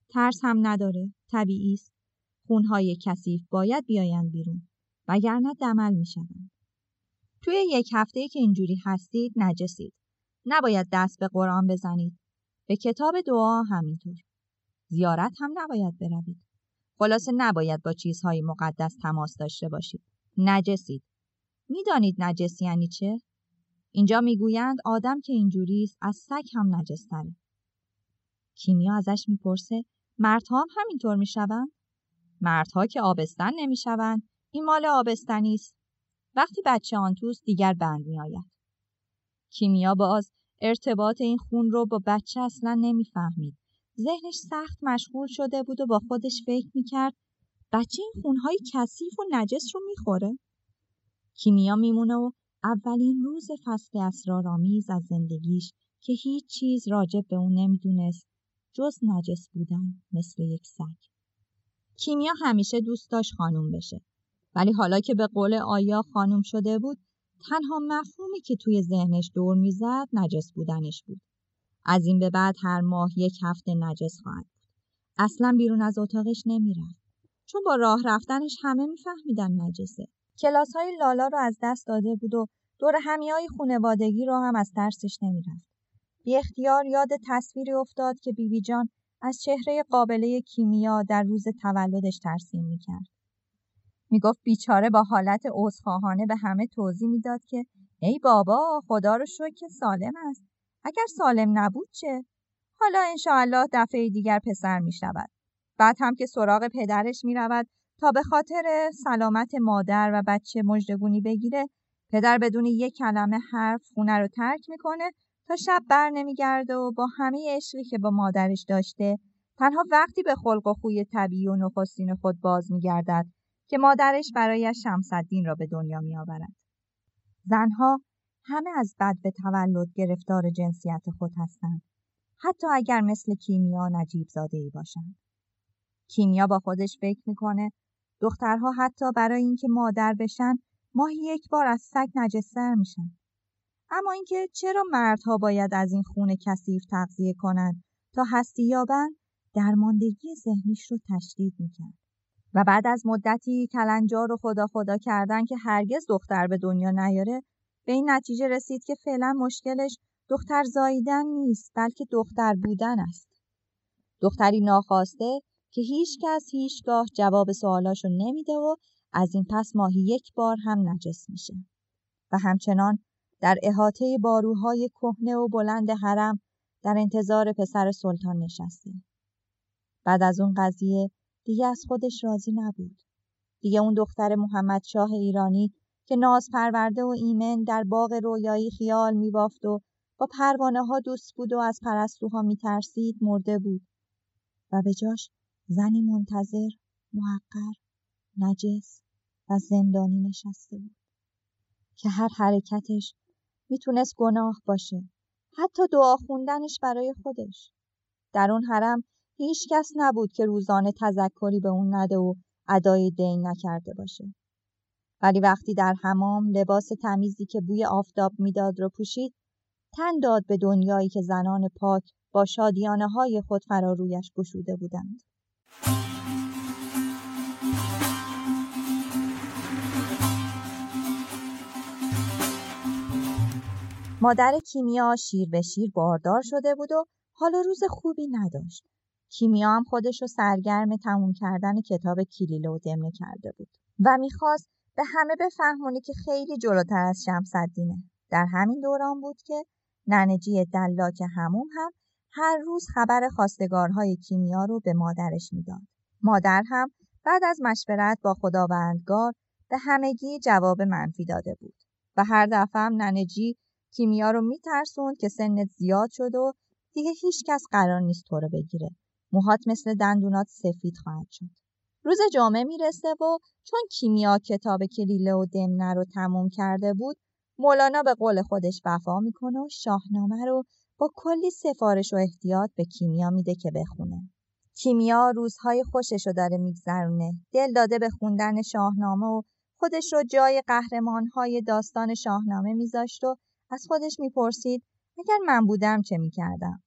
A: ترس هم نداره. طبیعی است. خونهای کثیف باید بیایند بیرون. وگرنه دمل می‌شوند. توی یک هفته که اینجوری هستید نجسید. نباید دست به قرآن بزنید. به کتاب دعا همینطور. زیارت هم نباید بروید. خلاصه نباید با چیزهای مقدس تماس داشته باشید. نجسید. می‌دانید نجس یعنی چه؟ اینجا می‌گویند آدم که اینجوری است از سگ هم نجستره. کیمیا ازش می‌پرسه مردها هم همینطور می‌شوند؟ مردها که آبستن نمی‌شوند این مال آبستنی است. وقتی بچه آن توست دیگر بند میآید. کیمیا باز ارتباط این خون رو با بچه اصلا نمی‌فهمید. ذهنش سخت مشغول شده بود و با خودش فکر می‌کرد بچه این خونهای کثیف و نجس رو می‌خوره؟ کیمیا میمونه و اولین روز فصل اسرارآمیز از زندگیش که هیچ چیز راجب به اون نمی‌دونست جز نجس بودن مثل یک سگ. کیمیا همیشه دوست داشت خانوم بشه. ولی حالا که به قول آیا خانوم شده بود تنها مفهومی که توی ذهنش دور می‌زد نجس بودنش بود. از این به بعد هر ماه یک هفته نجس خواهد. اصلا بیرون از اتاقش نمی‌رفت. چون با راه رفتنش همه میفهمیدن نجسه. کلاس های لالا رو از دست داده بود و دور همی های خونوادگی رو هم از ترسش نمی‌رفت. بی اختیار یاد تصویری افتاد که بیبی جان از چهره قابله کیمیا در روز تولدش ترسیم می‌کرد. می‌گفت بیچاره با حالت عذرخواهانه به همه توضیح می‌داد که ای بابا خدا رو شکر که سالم است. اگر سالم نبود چه؟ حالا انشاءالله دفعه دیگر پسر می شود. بعد هم که سراغ پدرش می رود تا به خاطر سلامت مادر و بچه مجدگونی بگیره پدر بدون یک کلمه حرف خونه رو ترک می‌کنه تا شب بر نمیگرده و با همه عشقی که با مادرش داشته تنها وقتی به خلق و خوی طبیعی و نخستین خود باز میگردد که مادرش برایش شمسدین را به دنیا میآورد زنها همه از بد به تولد گرفتار جنسیت خود هستند حتی اگر مثل کیمیا نجیب زاده ای باشند کیمیا با خودش فکر می‌کنه دخترها حتی برای اینکه مادر بشن ماهی یک بار از سگ نجستر میشن. اما اینکه چرا مردها باید از این خون کثیف تغذیه کنند تا هستی یابند درماندگی ذهنیش رو تشدید می‌کرد. و بعد از مدتی کلنجار و خدا خدا کردن که هرگز دختر به دنیا نیاره به این نتیجه رسید که فعلا مشکلش دختر زاییدن نیست بلکه دختر بودن است. دختری ناخواسته که هیچ کس هیچگاه جواب سوالاشو نمیده و از این پس ماهی یک بار هم نجس میشه. و همچنان در احاطه باروهای کهنه و بلند حرم در انتظار پسر سلطان نشسته. بعد از اون قضیه دیگه از خودش راضی نبود. دیگه اون دختر محمد شاه ایرانی که ناز پرورده و ایمن در باغ رویایی خیال میبافت و با پروانه ها دوست بود و از پرستوها میترسید مرده بود و به جاش زنی منتظر، محقر، نجس و زندانی نشسته بود که هر حرکتش می‌تونست گناه باشه. حتی دعا خوندنش برای خودش. در اون حرم هیچ کس نبود که روزانه تذکری به اون نده و ادای دین نکرده باشه. ولی وقتی در حمام لباس تمیزی که بوی آفتاب می‌داد رو پوشید تن داد به دنیایی که زنان پاک با شادیانه های خود فرارویش گشوده بودند. مادر کیمیا شیر به شیر باردار شده بود و حالا روز خوبی نداشت. کیمیا هم خودش رو سرگرم تموم کردن کتاب کلیله و دمنه کرده بود و می‌خواست به همه بفهمونه که خیلی جلوتر از شمسدینه. در همین دوران بود که ننجی دلاک هموم هم هر روز خبر خواستگارهای کیمیا رو به مادرش می‌داد. مادر هم بعد از مشورت با خداوندگار به همگی جواب منفی داده بود و هر دفعه هم ننجی کیمیا رو میترسوند که سنت زیاد شد و دیگه هیچ کس قرار نیست تو رو بگیره. موهات مثل دندونات سفید خواهد شد. روز جمعه می‌رسه و چون کیمیا کتاب کلیله و دمنه رو تموم کرده بود مولانا به قول خودش وفا می‌کنه و شاهنامه رو با کلی سفارش و احتیاط به کیمیا میده که بخونه. کیمیا روزهای خوشش رو داره میگذرونه. دل داده به خوندن شاهنامه و خودش رو جای قهرمانهای داستان شاهنامه میذاشت و از خودش می‌پرسید اگر من بودم چه می‌کردم؟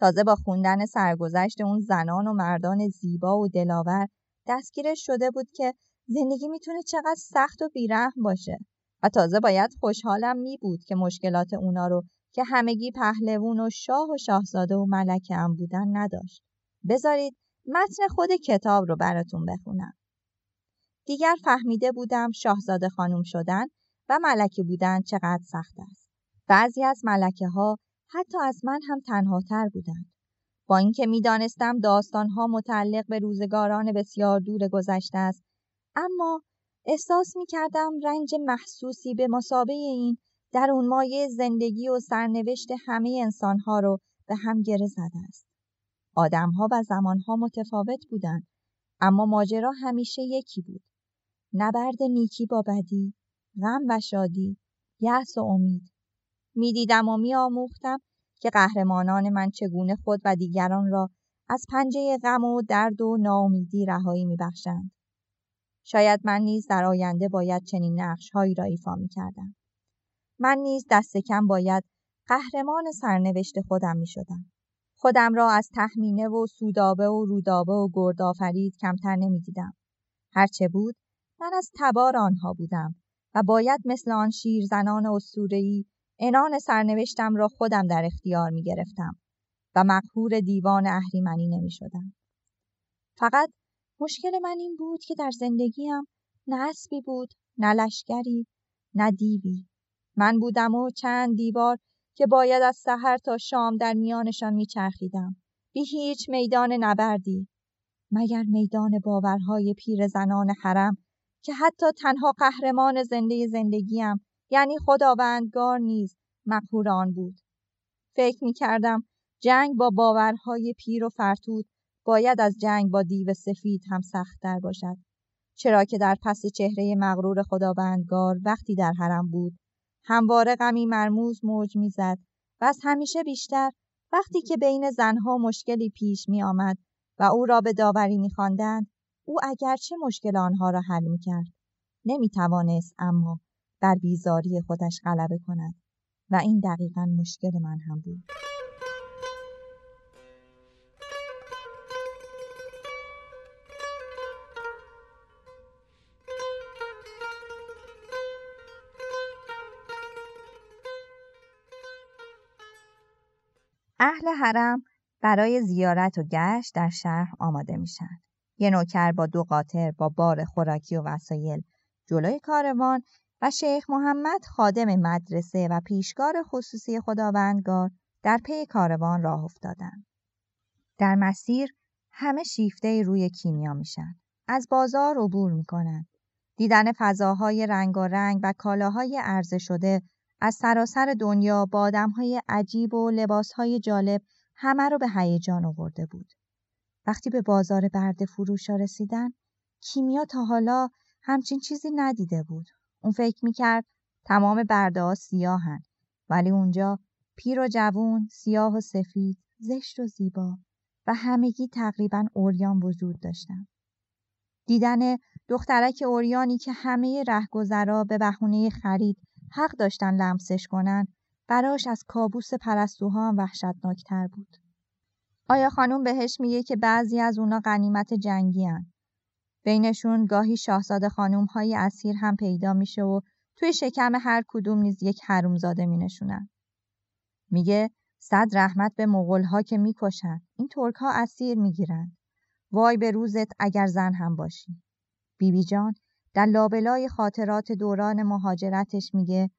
A: تازه با خوندن سرگذشت اون زنان و مردان زیبا و دلاور دستگیرش شده بود که زندگی می‌تونه چقدر سخت و بیرحم باشه و تازه باید خوشحالم می بود که مشکلات اونا رو که همگی پهلوون و شاه و شاهزاده و ملکه هم بودن نداشت. بذارید متن خود کتاب رو براتون بخونم. دیگر فهمیده بودم شاهزاده خانم شدن و ملکه بودن چقدر سخت است. بعضی از ملکه ها حتی از من هم تنها تر بودند. با اینکه می‌دانستم داستانها متعلق به روزگاران بسیار دور گذشته است اما احساس می کردم رنج محسوسی به مسابه این در اون مایه زندگی و سرنوشت همه انسانها رو به هم گره زده است. آدمها و زمانها متفاوت بودند اما ماجرا همیشه یکی بود. نبرد نیکی با بدی، غم و شادی، یأس و امید. می‌دیدم و میآموختم که قهرمانان من چگونه خود و دیگران را از پنجه غم و درد و ناامیدی رهایی میبخشند. شاید من نیز در آینده باید چنین نقشهایی را ایفا می‌کردم. من نیز دست کم باید قهرمان سرنوشت خودم می شدم. خودم را از تخمینه و سودابه و رودابه و گردآفرید کمتر نمی دیدم. هرچه بود من از تبار آنها بودم و باید مثل آن شیرزنان اسطوره‌ای انان سرنوشتم را خودم در اختیار می گرفتم و مقهور دیوان اهریمنی نمی شدم. فقط مشکل من این بود که در زندگیم نه اسبی بود نه لشکری نه دیوی. من بودم و چند دیوار که باید از سحر تا شام در میانشان میچرخیدم بی هیچ میدان نبردی. مگر میدان باورهای پیر زنان حرم که حتی تنها قهرمان زنده زندگیم یعنی خداوندگار نیز مقهور آن بود. فکر می کردم جنگ با باورهای پیر و فرتود باید از جنگ با دیو سفید هم سختتر باشد. چرا که در پس چهره مغرور خداوندگار وقتی در حرم بود همواره غمی مرموز موج می‌زد و از همیشه بیشتر وقتی که بین زنها مشکلی پیش می آمد و او را به داوری می خواندند او اگرچه مشکل آنها را حل می کرد نمی توانست اما بر بیزاری خودش غلبه کند و این دقیقا مشکل من هم بود. اهل حرم برای زیارت و گشت در شهر آماده میشن. یه نوکر با دو قاطر با بار خوراکی و وسایل جلوی کاروان و شیخ محمد خادم مدرسه و پیشگار خصوصی خداوندگار در پی کاروان راه افتادند. در مسیر همه شیفته روی کیمیا میشن. از بازار عبور می‌کنن. دیدن فضاهای رنگارنگ و کالاهای عرضه شده از سراسر دنیا با آدمهای عجیب و لباسهای جالب همه رو به هیجان آورده بود. وقتی به بازار برده فروشا رسیدن، کیمیا تا حالا همچین چیزی ندیده بود. اون فکر می‌کرد تمام برده ها سیاهن ولی اونجا پیر و جوون، سیاه و سفید، زشت و زیبا و همگی تقریبا اوریان وجود داشتن. دیدن دخترک اوریانی که همه رهگذرا به بهونه خرید حق داشتن لمسش کنن براش از کابوس پرستوها هم وحشتناکتر بود. آیا خانم بهش میگه که بعضی از اونا قنیمت جنگی هن. بینشون گاهی شاهزاده خانوم های اسیر هم پیدا میشه و توی شکم هر کدوم نیز یک حرومزاده می نشونن. میگه صد رحمت به مغول ها که می‌کشن. این ترک ها اسیر می‌گیرن. وای به روزت اگر زن هم باشی. بیبی بی جان در لابلای خاطرات دوران مهاجرتش میگه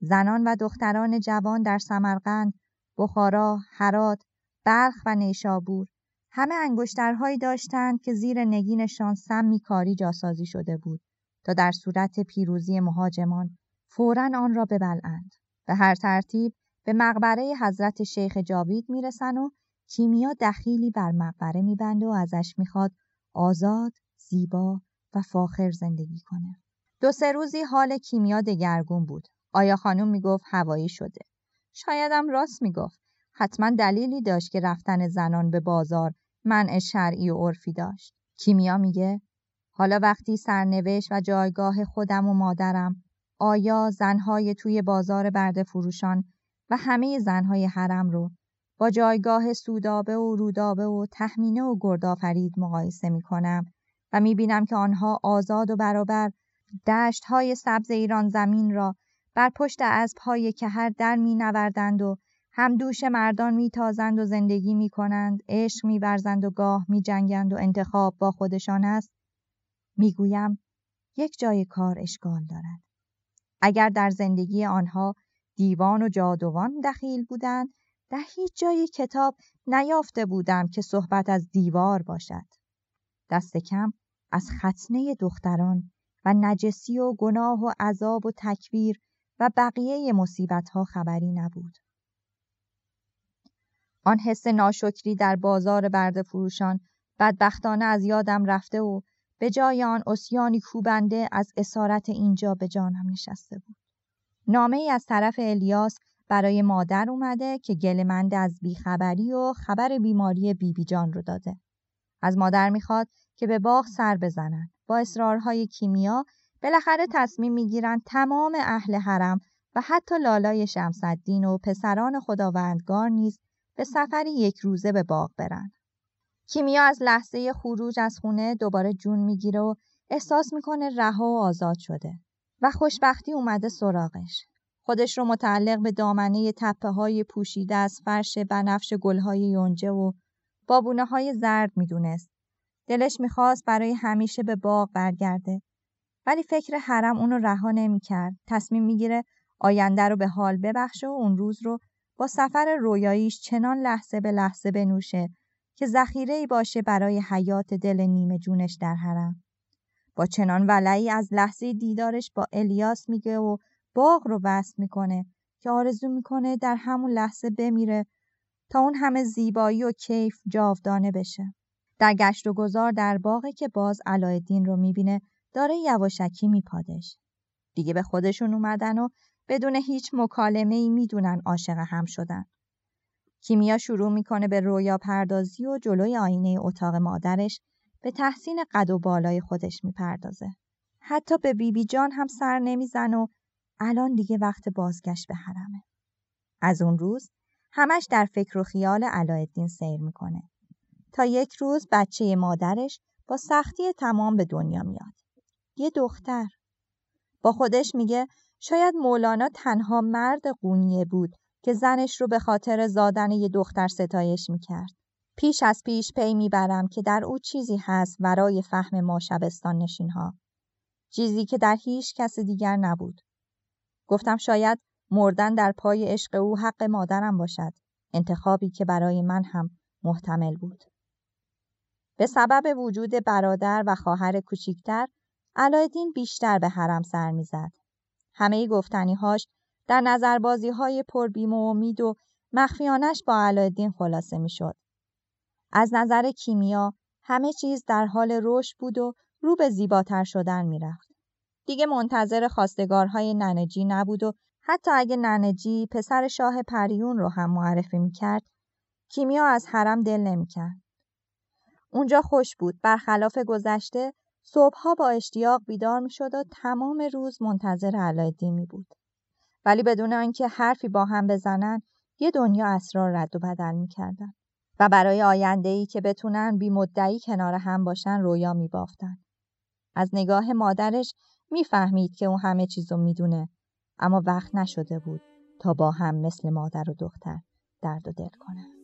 A: زنان و دختران جوان در سمرقند، بخارا، هرات، بلخ و نیشابور همه انگشترهایی داشتند که زیر نگینشان سمی کاری جاسازی شده بود تا در صورت پیروزی مهاجمان فورا آن را ببلند. به هر ترتیب به مقبره حضرت شیخ جاوید می‌رسن و کیمیا دخیلی بر مقبره میبنده و ازش می‌خواد آزاد، زیبا و فاخر زندگی کنه. دو سه روزی حال کیمیا دگرگون بود. آیا خانم می‌گفت هوایی شده. شایدم راست می‌گفت. حتما دلیلی داشت که رفتن زنان به بازار منع شرعی و عرفی داشت. کیمیا میگه حالا وقتی سرنوشت و جایگاه خودم و مادرم آیا زنهای توی بازار برده فروشان و همه زنهای حرم رو با جایگاه سودابه و رودابه و تحمینه و گردآفرید مقایسه می کنم و می بینم که آنها آزاد و برابر دشت های سبز ایران زمین را بر پشت اسبهای که هر در می نوردند و دوش مردان می تازند و زندگی می کنند، عشق می برزند و گاه می جنگند و انتخاب با خودشان است، می گویم یک جای کار اشکال دارد. اگر در زندگی آنها دیوان و جادوان دخیل بودند، در هیچ جای کتاب نیافته بودم که صحبت از دیوار باشد. دست کم از ختنه دختران و نجسی و گناه و عذاب و تکبیر و بقیه مصیبت ها خبری نبود. آن حس ناشکری در بازار برد فروشان بدبختانه از یادم رفته و به جای آن اسیانی کوبنده از اسارت اینجا به جانم نشسته بود. نامه ای از طرف الیاس برای مادر اومده که گلمند از بیخبری و خبر بیماری بیبی بی جان رو داده. از مادر می‌خواد که به باغ سر بزنن. با اصرارهای کیمیا بالاخره تصمیم می‌گیرن تمام اهل حرم و حتی لالای شمسدین و پسران خداوندگار نیز به سفری یک روزه به باغ برن. کیمیا از لحظه خروج از خونه دوباره جون می‌گیره و احساس می‌کنه رها و آزاد شده و خوشبختی اومده سراغش. خودش رو متعلق به دامنه تپه های پوشیده از فرش بنفش گلهای یونجه و بابونه های زرد می‌دونست. دلش می‌خواست برای همیشه به باغ برگرده. ولی فکر حرم اونو رها نمی‌کرد. تصمیم می‌گیره آینده رو به حال ببخشه و اون روز رو با سفر رویاییش چنان لحظه به لحظه بنوشه که ذخیره ای باشه برای حیات دل نیمه جونش در حرم. با چنان ولعی از لحظه دیدارش با الیاس میگه و باغ رو وصل می‌کنه که آرزو می‌کنه در همون لحظه بمیره تا اون همه زیبایی و کیف جاودانه بشه. در گشت و گذار در باغی که باز علایالدین رو می‌بینه داره یواشکی میپادش. دیگه به خودشون اومدن و بدون هیچ مکالمه ای می‌دونن عاشق هم شدن. کیمیا شروع می‌کنه به رویا پردازی و جلوی آینه اتاق مادرش به تحسین قد و بالای خودش می‌پردازه. حتی به بیبی بی جان هم سر نمیزن و الان دیگه وقت بازگشت به حرمه. از اون روز همش در فکر و خیال علایالدین سیر می‌کنه. تا یک روز بچه مادرش با سختی تمام به دنیا میاد. یه دختر. با خودش میگه شاید مولانا تنها مرد قونیه بود که زنش رو به خاطر زادن یه دختر ستایش می‌کرد. پیش از پیش پی می‌برم که در او چیزی هست ورای فهم ما شبستان نشین ها. چیزی که در هیچ کس دیگر نبود. گفتم شاید مردن در پای عشق او حق مادرم باشد. انتخابی که برای من هم محتمل بود. به سبب وجود برادر و خواهر کوچیکتر علایدین بیشتر به حرم سر می‌زد. همه گفتنیهاش در نظربازی های پربیم و امید و مخفیانش با علایالدین خلاصه می‌شد. از نظر کیمیا همه چیز در حال رشد بود و رو به زیباتر شدن می‌رفت. دیگه منتظر خواستگارهای ننجی نبود و حتی اگه ننجی پسر شاه پریون رو هم معرفی می‌کرد کیمیا از حرم دل نمی‌کرد. اونجا خوش بود برخلاف گذشته صبحها با اشتیاق بیدار می‌شد و تمام روز منتظر علایالدین می بود. ولی بدون آنکه حرفی با هم بزنن یه دنیا اسرار رد و بدل می‌کردن و برای آینده ای که بتونن بی مدعی کنار هم باشن رویا می بافتن. از نگاه مادرش می‌فهمید که اون همه چیزو می‌دونه اما وقت نشده بود تا با هم مثل مادر و دختر درد و دل کنن.